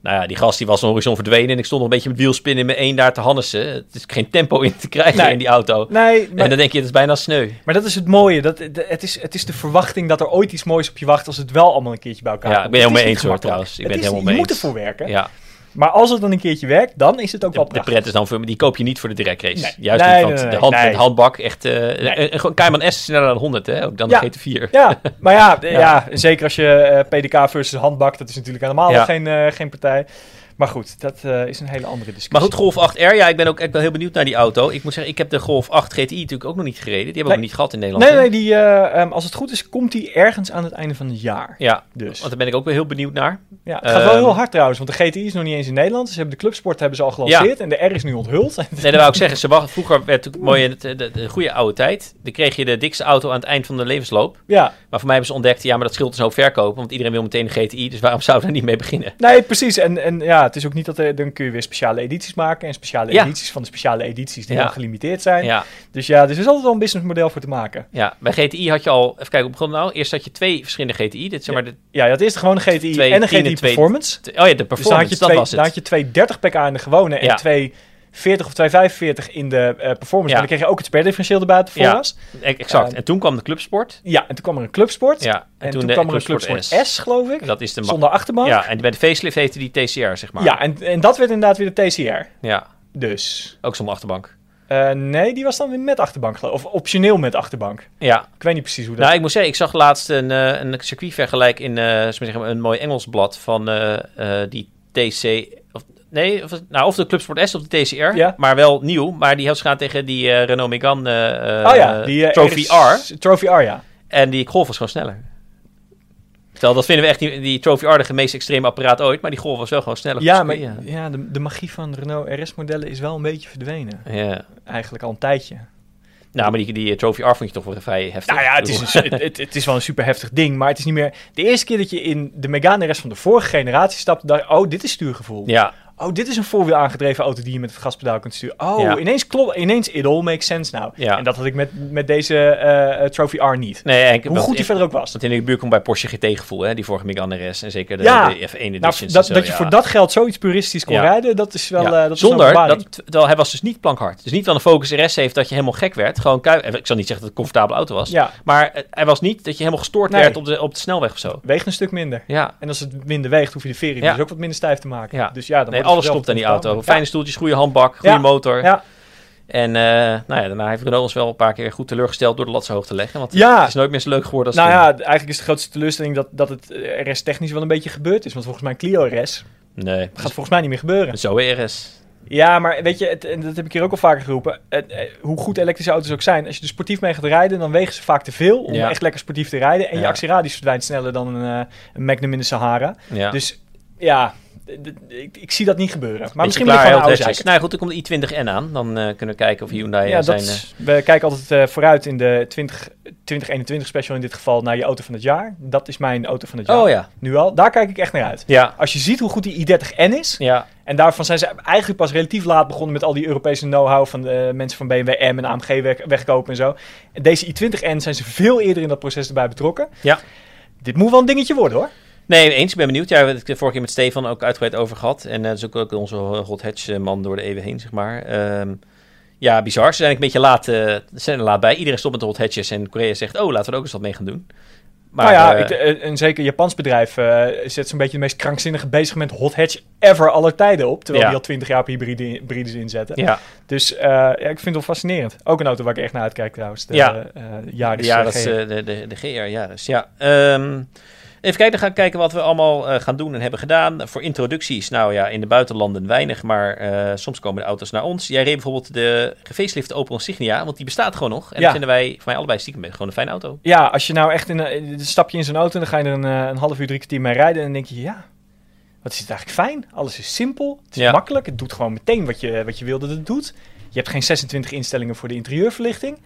Nou ja, die gast die was een horizon verdwenen. En ik stond nog een beetje met wielspin in mijn één daar te hannissen. Het is geen tempo in te krijgen Nee. in die auto. Nee, maar, En dan denk je, het is bijna sneu. maar dat is het mooie. Dat, het, is, het is de verwachting dat er ooit iets moois op je wacht als het wel allemaal een keertje bij elkaar Ja, komt. ik ben Het helemaal mee eens hoor, trouwens. Ik ben Het het is- helemaal mee Je moet eens. ervoor werken. Ja, Maar als het dan een keertje werkt, dan is het ook wel de, de prachtig. pret is dan voor die koop je niet voor de direct race. Nee. Juist Nee, niet, want nee, de, hand, de handbak echt... een Cayman S is sneller dan 100, hè? Ook dan Ja. de GT4. Ja, maar ja, Ja. zeker als je eh, PDK versus handbak, dat is natuurlijk helemaal geen, eh, geen partij. Maar goed, dat eh, is een hele andere discussie. Maar goed, Golf 8R, ja, ik ben ook echt wel heel benieuwd naar die auto. Ik moet zeggen, ik heb de Golf 8 GTI natuurlijk ook nog niet gereden. Die hebben we Nee. nog niet gehad in Nederland. Nee, nee, die, eh, ehm, als het goed is, komt die ergens aan het einde van het jaar. Ja, Dus. want daar ben ik ook wel heel benieuwd naar. Ja, het gaat wel Ehm, heel hard trouwens, want de GTI is nog niet eens in Nederland. Ze hebben de Clubsport hebben ze al gelanceerd en de R is nu onthuld. Nee, dat wou ik zeggen. Ze wacht, vroeger werd het mooi in het, de, de, de goede oude tijd. Dan kreeg je de dikste auto aan het eind van de levensloop. ja, Maar voor mij hebben ze ontdekt, ja, maar dat scheelt dus ook verkopen. Want iedereen wil meteen een GTI, dus waarom zou daar niet mee beginnen? nee, precies. En, en ja, het is ook niet dat er, dan kun je weer speciale edities maken. En speciale Ja. edities van de speciale edities die Ja. dan gelimiteerd zijn. Ja, Dus ja, dus er is altijd wel een businessmodel voor te maken. ja, bij GTI had je al, even kijken, begon nou? Eerst had je twee verschillende GTI. Dit zeg maar de, Ja, je had eerst gewoon een GTI Twee en een GTI twee- Performance. oh ja, de Dus dan had performance, je dat twee, was dan had je 230 pk in de gewone en Ja. 240 of 245 in de eh, performance. Ja. Maar dan kreeg je ook het sperdifferentieel erbij de Ja. Exact. Eh, en toen kwam de Clubsport. Ja, en toen kwam er een Clubsport. Ja, En, toen, de kwam er een Clubsport S, geloof ik. Dat is de Zonder achterbank. Ja, en bij de facelift heette die TCR, zeg maar. Ja, en, en dat werd inderdaad weer de TCR. Ja, Dus. ook zonder achterbank. eh, nee, die was dan weer met achterbank, geloof. Of optioneel met achterbank. Ja, Ik weet niet precies hoe dat... nou, ik moet zeggen, ik zag laatst een, eh een circuitvergelijk in, we zeggen, een mooi Engels blad van die TC... Of, nee, of, nou, of de Clubsport S of de TCR, Ja. maar wel nieuw. Maar die had ze gaan tegen die eh, Renault Megane oh ja, die Trophy R. Trophy R, ja. En die Golf was gewoon sneller. Terwijl dat vinden we echt, die, die Trophy R de meest extreme apparaat ooit. Maar die Golf was wel gewoon sneller. Ja, maar circuit, ja, de, de magie van Renault RS-modellen is wel een beetje verdwenen. ja. ja. Eigenlijk al een tijdje. Nou, maar die, die Trophy R vond je toch wel vrij heftig. Nou ja, het is, een, het, het, is wel een super heftig ding, maar het is niet meer... De eerste keer dat je in de Megane RS van de vorige generatie stapte, dacht je, oh, dit is stuurgevoel. Ja, Oh, dit is een voorwiel aangedreven auto die je met het gaspedaal kunt sturen. Oh, Ja. ineens klopt, ineens it all makes sense nou. Ja. En dat had ik met, met deze eh, Trophy R niet. nee, en Hoe dat- goed die verder ook was. Dat in de buurt komt bij Porsche GT-gevoel, hè? Die vorige Megane RS. En zeker de, Ja. de F1 editions. Nou, dat, zo, dat je voor dat geld zoiets puristisch kon rijden, dat is wel... Ja. eh, dat Zonder dat, terwijl hij was dus niet plankhard. Dus niet wel een Focus RS heeft dat je helemaal gek werd. Gewoon kui- Ik zal niet zeggen dat het een comfortabele auto was. Ja, Maar hij was niet dat je helemaal gestoord Nee. werd op de, op de snelweg of zo. weegt een stuk minder. Ja, En als het minder weegt, hoef je de vering dus ook wat minder stijf te maken. Ja. Dus ja, dan nee, alles klopt aan die auto. Fijne stoeltjes, goede handbak, goede motor. Ja. En eh, nou ja, daarna heeft Renault ons wel een paar keer goed teleurgesteld door de lat zo hoog te leggen. Want Ja. het is nooit meer zo leuk geworden als Nou toen. ja, eigenlijk is de grootste teleurstelling dat, dat het RS technisch wel een beetje gebeurd is. Want volgens mij Clio RS Nee, gaat volgens mij niet meer gebeuren. zo RS. Ja, maar weet je, het, en dat heb ik hier ook al vaker geroepen. Het, eh, hoe goed elektrische auto's ook zijn, als je er sportief mee gaat rijden, dan wegen ze vaak te veel om Ja. echt lekker sportief te rijden. En je actieradius verdwijnt sneller dan een, eh, een Magnum in de Sahara. Ja. Dus ja, ik, ik zie dat niet gebeuren. Maar Beetje misschien ben ik klaar, oude hatches. zeiker. Nou goed, dan komt de i20N aan. Dan eh, kunnen we kijken of Hyundai Ja, zijn... dat eh, is- we kijken altijd eh, vooruit in de 20, 2021 special in dit geval naar je auto van het jaar. Dat is mijn auto van het jaar. oh ja. Nu al. Daar kijk ik echt naar uit. Ja. Als je ziet hoe goed die i30N is, Ja. en daarvan zijn ze eigenlijk pas relatief laat begonnen met al die Europese know-how van de mensen van BMW M en AMG weg, wegkopen en zo. En deze i20N zijn ze veel eerder in dat proces erbij betrokken. Ja. Dit moet wel een dingetje worden hoor. Nee, eens. Ik ben benieuwd. Ja, we hebben het de vorige keer met Stefan ook uitgebreid over gehad. En eh, dat is ook, ook onze hot hatch eh, man door de eeuwen heen, zeg maar. Ehm, ja, bizar. Ze zijn een beetje laat, ze zijn er laat bij. Iedereen stopt met hot hatches en Korea zegt, oh, laten we er ook eens wat mee gaan doen. Maar nou ja, ik, een zeker Japans bedrijf eh, zet zo'n beetje de meest krankzinnige bezig met hot hatch ever aller tijden op. Terwijl Ja. die al 20 jaar op hybride, hybrides inzetten. ja, Dus ja, ik vind het wel fascinerend. Ook een auto waar ik echt naar uitkijk trouwens. De, Ja. Yaris, de Yaris, GR. de, de, de GR Yaris. Ja, Ehm, Even kijken, dan gaan we kijken wat we allemaal eh, gaan doen en hebben gedaan. Voor introducties, nou ja, in de buitenlanden weinig, maar eh, soms komen de auto's naar ons. Jij reed bijvoorbeeld de gefacelift Opel Insignia, want die bestaat gewoon nog. En Ja. dat vinden wij, voor mij allebei stiekem, gewoon een fijne auto. Ja, als je nou echt in een, stap je in zo'n auto en dan ga je er een, eh, een half uur, drie kwartier mee rijden. En dan denk je, ja, wat is het eigenlijk fijn? Alles is simpel, het is Ja. makkelijk. Het doet gewoon meteen wat je, wat je wil dat het doet. Je hebt geen 26 instellingen voor de interieurverlichting.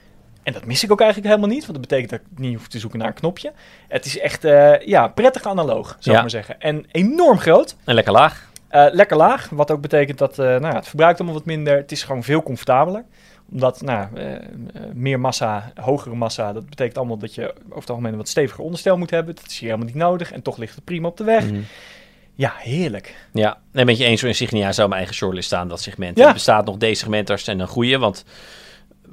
En dat mis ik ook eigenlijk helemaal niet, want dat betekent dat ik niet hoef te zoeken naar een knopje. Het is echt, eh, ja, prettig analoog, zou Ja. ik maar zeggen. En enorm groot. En lekker laag. Eh, lekker laag, wat ook betekent dat eh, nou, ja, het verbruikt allemaal wat minder. Het is gewoon veel comfortabeler. Omdat nou, meer massa, hogere massa, dat betekent allemaal dat je over het algemeen een wat steviger onderstel moet hebben. Dat is hier helemaal niet nodig en toch ligt het prima op de weg. Mhm. Ja, heerlijk. Ja, nee, met je eens, zo'n Insignia zou mijn eigen shortlist staan, dat segment. Ja. Er bestaat nog D-segmenters en een goede, want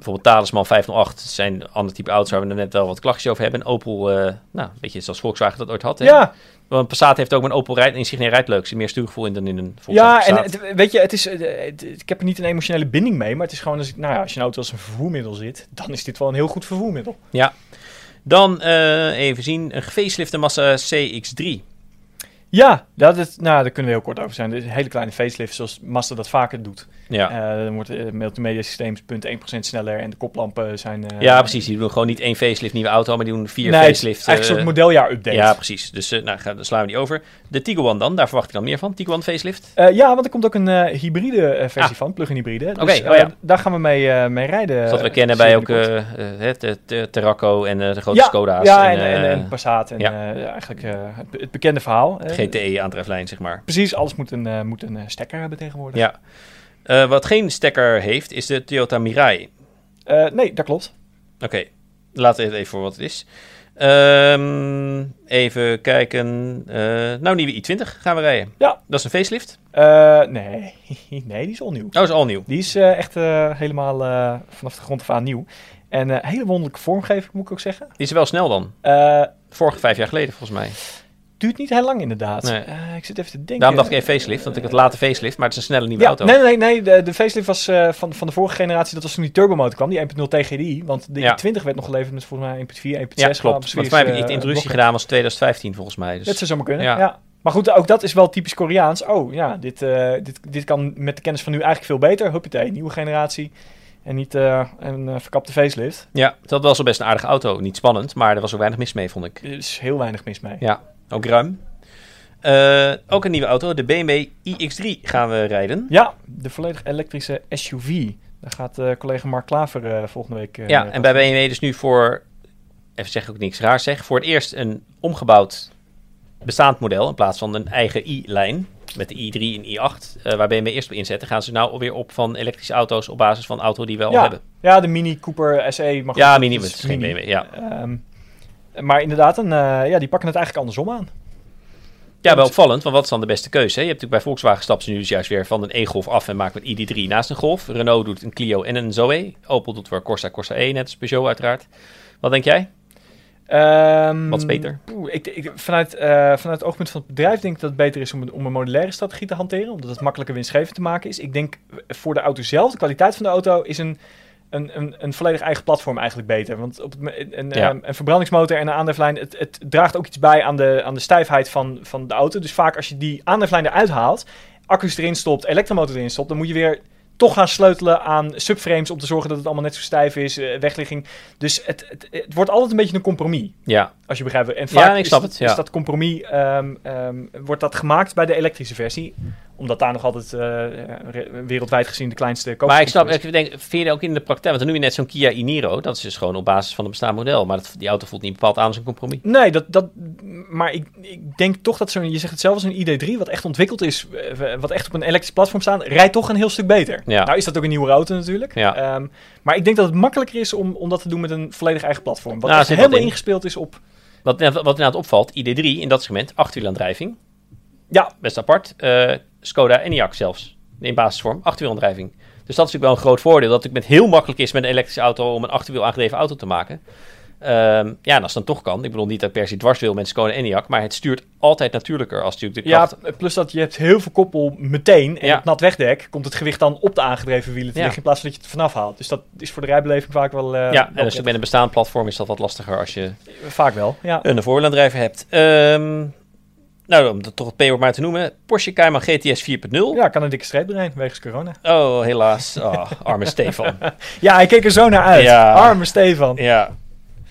bijvoorbeeld Talisman 508 zijn een ander type auto's waar we er net wel wat klachtjes over hebben. En Opel, eh, nou, weet je, zoals Volkswagen dat ooit had. Hè? Ja, Want Passat heeft ook een Opel rijdt, Insignia rijdt leuk. Er zit meer stuurgevoel in dan in een Volkswagen ja en het- weet je, het is, eh, het- ik heb er niet een emotionele binding mee, maar het is gewoon als, ik, nou ja, als je een auto als een vervoermiddel zit, dan is dit wel een heel goed vervoermiddel. Ja. Dan eh, even zien, een gefacelifte Mazda CX-3. Ja, dat is, nou, daar kunnen we heel kort over zijn. Dit is een hele kleine facelift, zoals Mazda dat vaker doet. Ja. Eh, dan wordt het multimedia systeem is 0,1% sneller en de koplampen zijn... eh, ja, precies. Die doen gewoon niet één facelift nieuwe auto, maar die doen vier nee, facelift. eigenlijk een eh, soort modeljaar-update. Ja, precies. Dus eh, nou, dan slaan we die over. De Tiguan dan, daar verwacht ik dan meer van. Tiguan facelift. Eh, ja, want er komt ook een eh, hybride eh, versie Ah. van, plug-in hybride. Dus, Oké, oh eh, ja. daar gaan we mee, eh, mee rijden. Dat we eh, kennen bij ook eh, eh, het Terracco en eh, de grote ja, Skoda's. Ja, en, en, en, eh, en Passat en ja. eh, eigenlijk eh, het, het bekende verhaal. eh. GTE-aandrijflijn, zeg maar. Precies, alles moet een, eh, moet een eh, stekker hebben tegenwoordig. Ja. Eh, wat geen stekker heeft, is de Toyota Mirai. Eh, nee, dat klopt. Oké, laten we het even voor wat het is. Ehm, even kijken. Eh, nou, nieuwe i20 gaan we rijden. Ja. Dat is een facelift. Nee. nee, die is al nieuw. Oh, dat is al nieuw. Die is echt helemaal vanaf de grond af aan nieuw. En hele wonderlijke vormgeving, moet ik ook zeggen. Die is wel snel dan. Vorige vijf jaar geleden, volgens mij. Duurt niet heel lang inderdaad. Nee. Eh, ik zit even te denken. Daarom dacht ik even facelift, want ik had late facelift, maar het is een snelle nieuwe Ja, auto. nee, nee, nee. De, de facelift was eh, van, van de vorige generatie. Dat was toen die turbomotor kwam, die 1.0 TGDI. Want de Ja. i20 werd nog geleverd met volgens mij 1.4, 1.6. Ja, klopt. voor mij heb ik Swiss, de eh, introductie gedaan was 2015, volgens mij. Dus. Dat zou zomaar kunnen, Ja. ja. Maar goed, ook dat is wel typisch Koreaans. Oh ja, dit, eh, dit, dit kan met de kennis van nu eigenlijk veel beter. Huppatee, nieuwe generatie. En niet eh, een eh, verkapte facelift. Ja, dat was wel best een aardige auto. Niet spannend, maar er was ook weinig mis mee, vond ik. Er is heel weinig mis mee. Ja, ook ruim. Eh, ook een nieuwe auto, de BMW iX3 gaan we rijden. Ja, de volledig elektrische SUV. Daar gaat eh, collega Mark Klaver eh, volgende week... ja, en bij BMW dus nu voor, even zeg ik ook niks raars zeg, voor het eerst een omgebouwd bestaand model in plaats van een eigen i-lijn met de i3 en i8, eh, waar BMW eerst op inzetten, gaan ze nou weer op van elektrische auto's op basis van auto die we al hebben. ja, de Mini Cooper SE mag Ja, mini, dat het is geen. BMW, ja. Ehm, maar inderdaad, een, eh, ja, die pakken het eigenlijk andersom aan. Ja, wel opvallend, want wat is dan de beste keuze? hè? Je hebt natuurlijk bij Volkswagen stappen ze nu dus juist weer van een E-Golf af en maakt met ID3 naast een Golf. Renault doet een Clio en een Zoe. Opel doet voor Corsa, Corsa E, net als Peugeot uiteraard. Wat denk jij? Ehm, Wat is beter? ik, ik, vanuit, eh, vanuit het oogpunt van het bedrijf denk ik dat het beter is om, een- om een modulaire strategie te hanteren. Omdat het makkelijker winstgevend te maken is. Ik denk eh, voor de auto zelf, de kwaliteit van de auto, is een, een, een, een volledig eigen platform eigenlijk beter. Want op het, een, Ja. ehm, een verbrandingsmotor en een aandrijflijn, het, het draagt ook iets bij aan de, aan de stijfheid van, van de auto. Dus vaak als je die aandrijflijn eruit haalt, accu's erin stopt, elektromotor erin stopt, dan moet je weer toch gaan sleutelen aan subframes om te zorgen dat het allemaal net zo stijf is, eh, wegligging. Dus het, het, het wordt altijd een beetje een compromis. Ja, Als je begrijpt. En Ja, vaak ik is, snap dat- het, ja. is dat compromis, ehm, ehm, wordt dat gemaakt bij de elektrische versie. Omdat daar nog altijd eh, re- wereldwijd gezien de kleinste koop maar ik snap, ik denk, vind je ook in de praktijk, want dan noem je net zo'n Kia Iniro, dat is dus gewoon op basis van een bestaand model, maar dat, die auto voelt niet bepaald aan als een compromis. Nee, dat, dat, maar ik, ik denk toch dat zo'n, je zegt het zelf, zo'n ID3, wat echt ontwikkeld is, eh, wat echt op een elektrisch platform staat, rijdt toch een heel stuk beter. Ja. Nou is dat ook een nieuwe auto natuurlijk. Ja. Ehm, maar ik denk dat het makkelijker is om, om dat te doen met een volledig eigen platform. Wat Nou, helemaal in. ingespeeld is op... Wat, wat inderdaad opvalt, ID3 in dat segment, achterwielaandrijving, Ja, best apart. Eh, Skoda Enyaq zelfs, in basisvorm, achterwielaandrijving. Dus dat is natuurlijk wel een groot voordeel, dat het met heel makkelijk is met een elektrische auto om een achterwiel aangedreven auto te maken. Ehm, ja, en als het dan toch kan. Ik bedoel niet dat per se dwars wil met Skoda Enyaq, maar het stuurt altijd natuurlijker als natuurlijk de Ja, plus dat je hebt heel veel koppel meteen. En Ja. op nat wegdek komt het gewicht dan op de aangedreven wielen te Ja. liggen in plaats van dat je het vanaf haalt. Dus dat is voor de rijbeleving vaak wel... eh, ja, en dus met een bestaand platform is dat wat lastiger als je Vaak wel, ja. een voorwielaandrijver hebt. Ehm, nou, om dat toch het P-woord maar te noemen. Porsche Cayman GTS 4.0. Ja, kan een dikke streep erin, wegens corona. Oh, helaas. Oh, arme Stefan. Ja, hij keek er zo naar uit. Ja. Arme Stefan. Ja.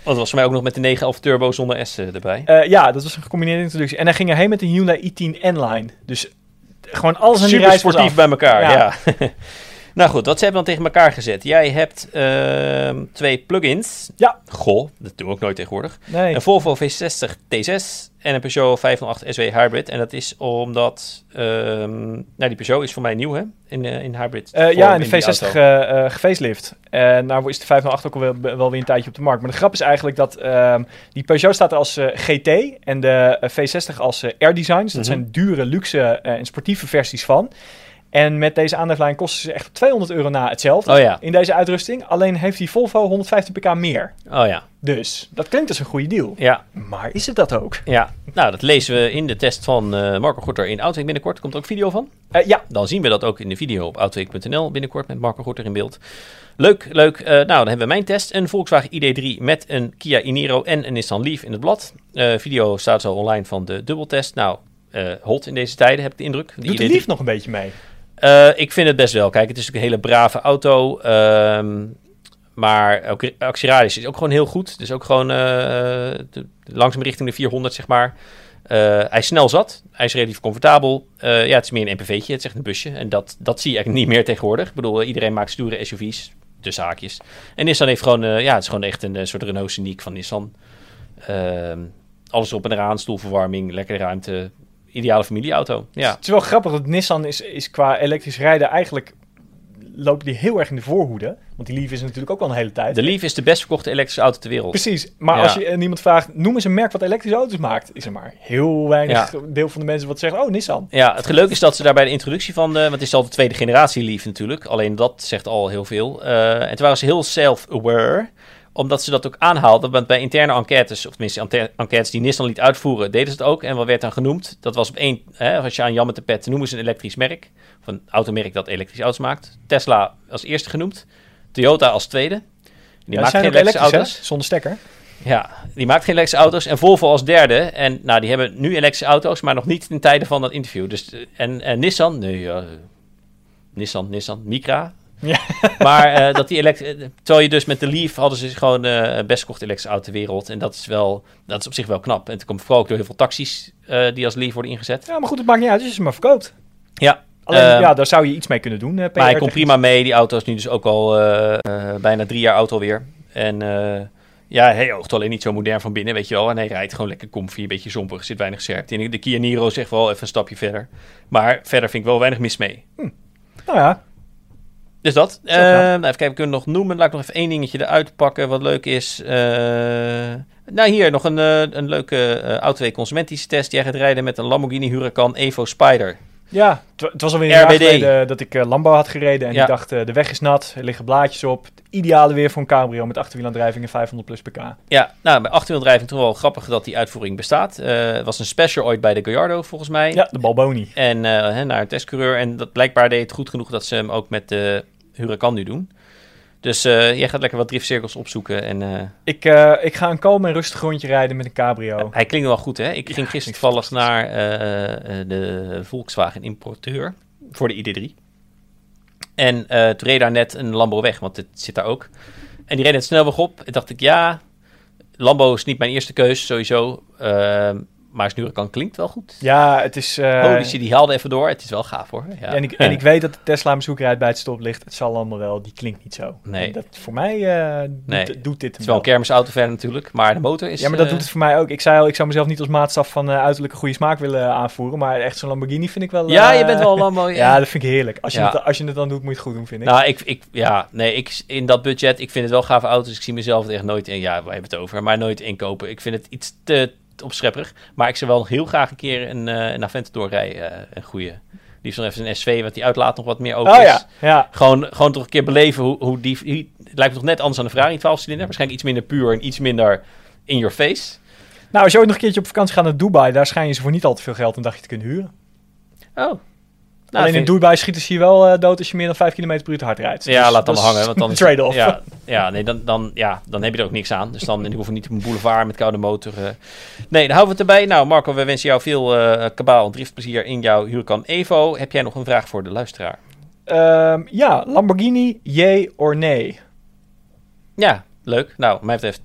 Dat was voor mij ook nog met de 911 Turbo zonder S eh, erbij. Eh, ja, dat was een gecombineerde introductie. En hij ging erheen met een Hyundai i10 N-Line. Dus gewoon alles aan die reis sportief bij elkaar, ja. Ja. nou goed, wat ze hebben dan tegen elkaar gezet? Jij hebt ehm, twee plugins. Ja. Goh, dat doen we ook nooit tegenwoordig. Nee. Een Volvo V60 T6 en een Peugeot 508 SW Hybrid. En dat is omdat... ehm, nou, die Peugeot is voor mij nieuw, hè? In, eh, in hybrid. Eh, ja, en de die V60 auto. eh eh gefacelift. En nou is de 508 ook al wel, wel weer een tijdje op de markt. Maar de grap is eigenlijk dat ehm, die Peugeot staat er als eh, GT en de eh, V60 als R-Design. Dus dat Mhm. zijn dure, luxe en sportieve versies van. En met deze aandrijflijn kosten ze echt 200 euro na hetzelfde Oh ja, in deze uitrusting. Alleen heeft die Volvo 115 pk meer. oh ja. Dus dat klinkt als een goede deal. Ja, Maar is het dat ook? ja. Nou, dat lezen we in de test van eh Marco Gorter in Outweek binnenkort. Komt er ook video van? Eh, ja, Dan zien we dat ook in de video op outweek.nl binnenkort met Marco Gorter in beeld. Leuk, leuk. Eh, nou, dan hebben we mijn test. Een Volkswagen ID3 met een Kia Iniro en een Nissan Leaf in het blad. Video staat zo online van de dubbeltest. Nou, hot in deze tijden, heb ik de indruk. doet de ID3 lief nog een beetje mee. Eh, ik vind het best wel. Kijk, het is natuurlijk een hele brave auto. ehm, maar ook actieradius is ook gewoon heel goed. Dus ook gewoon eh, de- langzaam richting de 400, zeg maar. Eh, hij snel zat. Hij is relatief comfortabel. Ja, het is meer een MPV'tje. Het is een busje. En dat, dat zie je eigenlijk niet meer tegenwoordig. Ik bedoel, iedereen maakt stoere SUV's. Tussen haakjes. En Nissan heeft gewoon... ja, het is gewoon echt een soort Renault Scenic van Nissan. Ehm, alles op en eraan. Stoelverwarming, lekkere ruimte. Ideale familieauto. Ja. Het is wel grappig dat Nissan is, is qua elektrisch rijden eigenlijk lopen die heel erg in de voorhoede. Want die Leaf is natuurlijk ook al een hele tijd. De Leaf is de best verkochte elektrische auto ter wereld. Precies, maar Ja. als je aan iemand vraagt, noem eens een merk wat elektrische auto's maakt, is er maar heel weinig deel van de mensen wat zegt, oh Nissan. Ja, het geluk is dat ze daar bij de introductie van de... Want het is al de tweede generatie Leaf natuurlijk. Alleen dat zegt al heel veel. Eh, en toen waren ze heel self-aware. Omdat ze dat ook aanhaalden. Want bij interne enquêtes, of tenminste enquêtes die Nissan liet uitvoeren... deden ze het ook. En wat werd dan genoemd? Dat was op één... Hè, als je aan Jan met de pet noemen ze een elektrisch merk. Of een automerk dat elektrische auto's maakt. Tesla als eerste genoemd. Toyota als tweede. Die Ja, maakt geen elektrische elektrisch, auto's. hè? zonder stekker. Ja, die maakt geen elektrische auto's. En Volvo als derde. En nou, die hebben nu elektrische auto's, maar nog niet in tijden van dat interview. Dus, eh, en, en Nissan, nee, ja, eh, Nissan, Nissan, Micra. Ja. Maar eh, dat die elektrische... Terwijl je dus met de Leaf hadden ze gewoon eh best gekocht elektrische auto ter wereld. En dat is wel, dat is op zich wel knap. En het komt vooral ook door heel veel taxis eh, die als Leaf worden ingezet. Ja, maar goed, het maakt niet uit als je ze maar verkoopt. Ja, Alleen, Ehm, ja, daar zou je iets mee kunnen doen. eh, maar hij komt prima mee. Die auto is nu dus ook al eh, eh, bijna drie jaar oud alweer. En eh, ja, hij oogt alleen niet zo modern van binnen, weet je wel. En hij rijdt gewoon lekker comfy, een beetje zompig, zit weinig serp. in. De Kia Niro zegt wel even een stapje verder. Maar verder vind ik wel weinig mis mee. Nou ja, Dus dat. Eh, gaat. nou, even kijken, we kunnen nog noemen. Laat ik nog even één dingetje eruit pakken wat leuk is. Eh, nou, hier nog een, eh, een leuke eh Autoweek consumentische test. Jij gaat rijden met een Lamborghini Huracan Evo Spider. Ja het, was alweer een jaar geleden dat ik uh, landbouw had gereden. En Ja. ik dacht, eh, de weg is nat, er liggen blaadjes op. Het ideale weer voor een cabrio met achterwielaandrijving en 500 plus pk. Ja, nou, bij achterwieldrijving toch wel grappig dat die uitvoering bestaat. Eh, het was een special ooit bij de Gallardo, volgens mij. Ja, de Balboni. En eh, hè, naar een testcoureur. En dat blijkbaar deed het goed genoeg dat ze hem ook met de Huracan nu doen. Dus eh, jij gaat lekker wat driftcirkels opzoeken. En eh, Ik, eh, ik ga een kalm en rustig rondje rijden met een cabrio. hij klinkt wel goed, hè? Ik Ja, ging gisteren toevallig naar de Volkswagen importeur voor de ID3. En toen reed daar net een Lambo weg, want het zit daar ook. En die reed het snelweg op. En dacht ik, ja, Lambo is niet mijn eerste keus, sowieso. Maar Huracan klinkt wel goed. Ja, het is... Holy shit, die haalde even door. Het is wel gaaf, hoor. Ja. En ik, en ik weet dat de Tesla zoekrijd bij het stoplicht. Het zal allemaal wel. Die klinkt niet zo. Nee. Dat, voor mij eh, doet, Nee. doet dit Het is wel een kermisauto verder natuurlijk, maar de motor is... Ja, maar dat eh, doet het voor mij ook. Ik zei al, ik zou mezelf niet als maatstaf van uiterlijke goede smaak willen aanvoeren. Maar echt zo'n Lamborghini vind ik wel... Ja, je bent wel Lambo. Ja, dat vind ik heerlijk. Als je, Ja. het, als je het dan doet, moet je het goed doen, vind ik. Nou, ik, ik, ja, nee, ik, in dat budget, ik vind het wel gave auto's. Ik zie mezelf er echt nooit in, ja, wij hebben het over, maar nooit inkopen. Ik vind het iets te opschepperig. Maar ik zou wel heel graag een keer een, eh een Aventador rijden, eh, een goede. Liefst nog even een SV, want die uitlaat nog wat meer open oh is. ja, ja. Gewoon, gewoon toch een keer beleven hoe, hoe die, die het lijkt me toch net anders aan de Ferrari 12-cilinder. Waarschijnlijk iets minder puur en iets minder in your face. Nou, als je ooit nog een keertje op vakantie gaat naar Dubai, daar schijn je ze voor niet al te veel geld een dagje te kunnen huren. Oh. Nou, Alleen in Dubai schieten ze je wel eh, dood als je meer dan 5 km per uur te hard rijdt. Ja, Dus laat dan is hangen. Want dan is- trade-off. Ja, ja, nee, dan, dan, ja, dan heb je er ook niks aan. Dus dan in ieder geval niet op een boulevard met koude motor. eh. Nee, dan houden we het erbij. Nou, Marco, we wensen jou veel eh kabaal en driftplezier in jouw Huracan Evo. Heb jij nog een vraag voor de luisteraar? Ehm, ja, Lamborghini, yay or nee? Ja, leuk. Nou, mij betreft...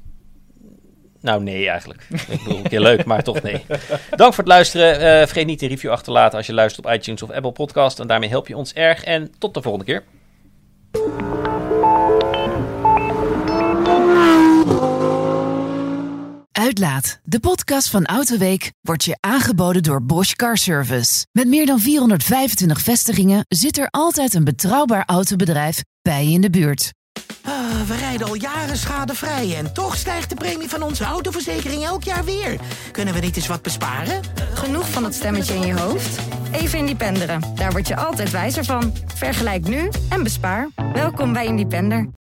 Nou, nee eigenlijk. Ik bedoel, een keer leuk, maar toch nee. Dank voor het luisteren. Eh, vergeet niet een review achter te laten als je luistert op iTunes of Apple Podcast. En daarmee help je ons erg. En tot de volgende keer. Uitlaat, de podcast van Autoweek, wordt je aangeboden door Bosch Car Service. Met meer dan 425 vestigingen zit er altijd een betrouwbaar autobedrijf bij je in de buurt. Ah, we rijden al jaren schadevrij en toch stijgt de premie van onze autoverzekering elk jaar weer. Kunnen we niet eens wat besparen? Genoeg van dat stemmetje in je hoofd? Even Independeren. Daar word je altijd wijzer van. Vergelijk nu en bespaar. Welkom bij Independer.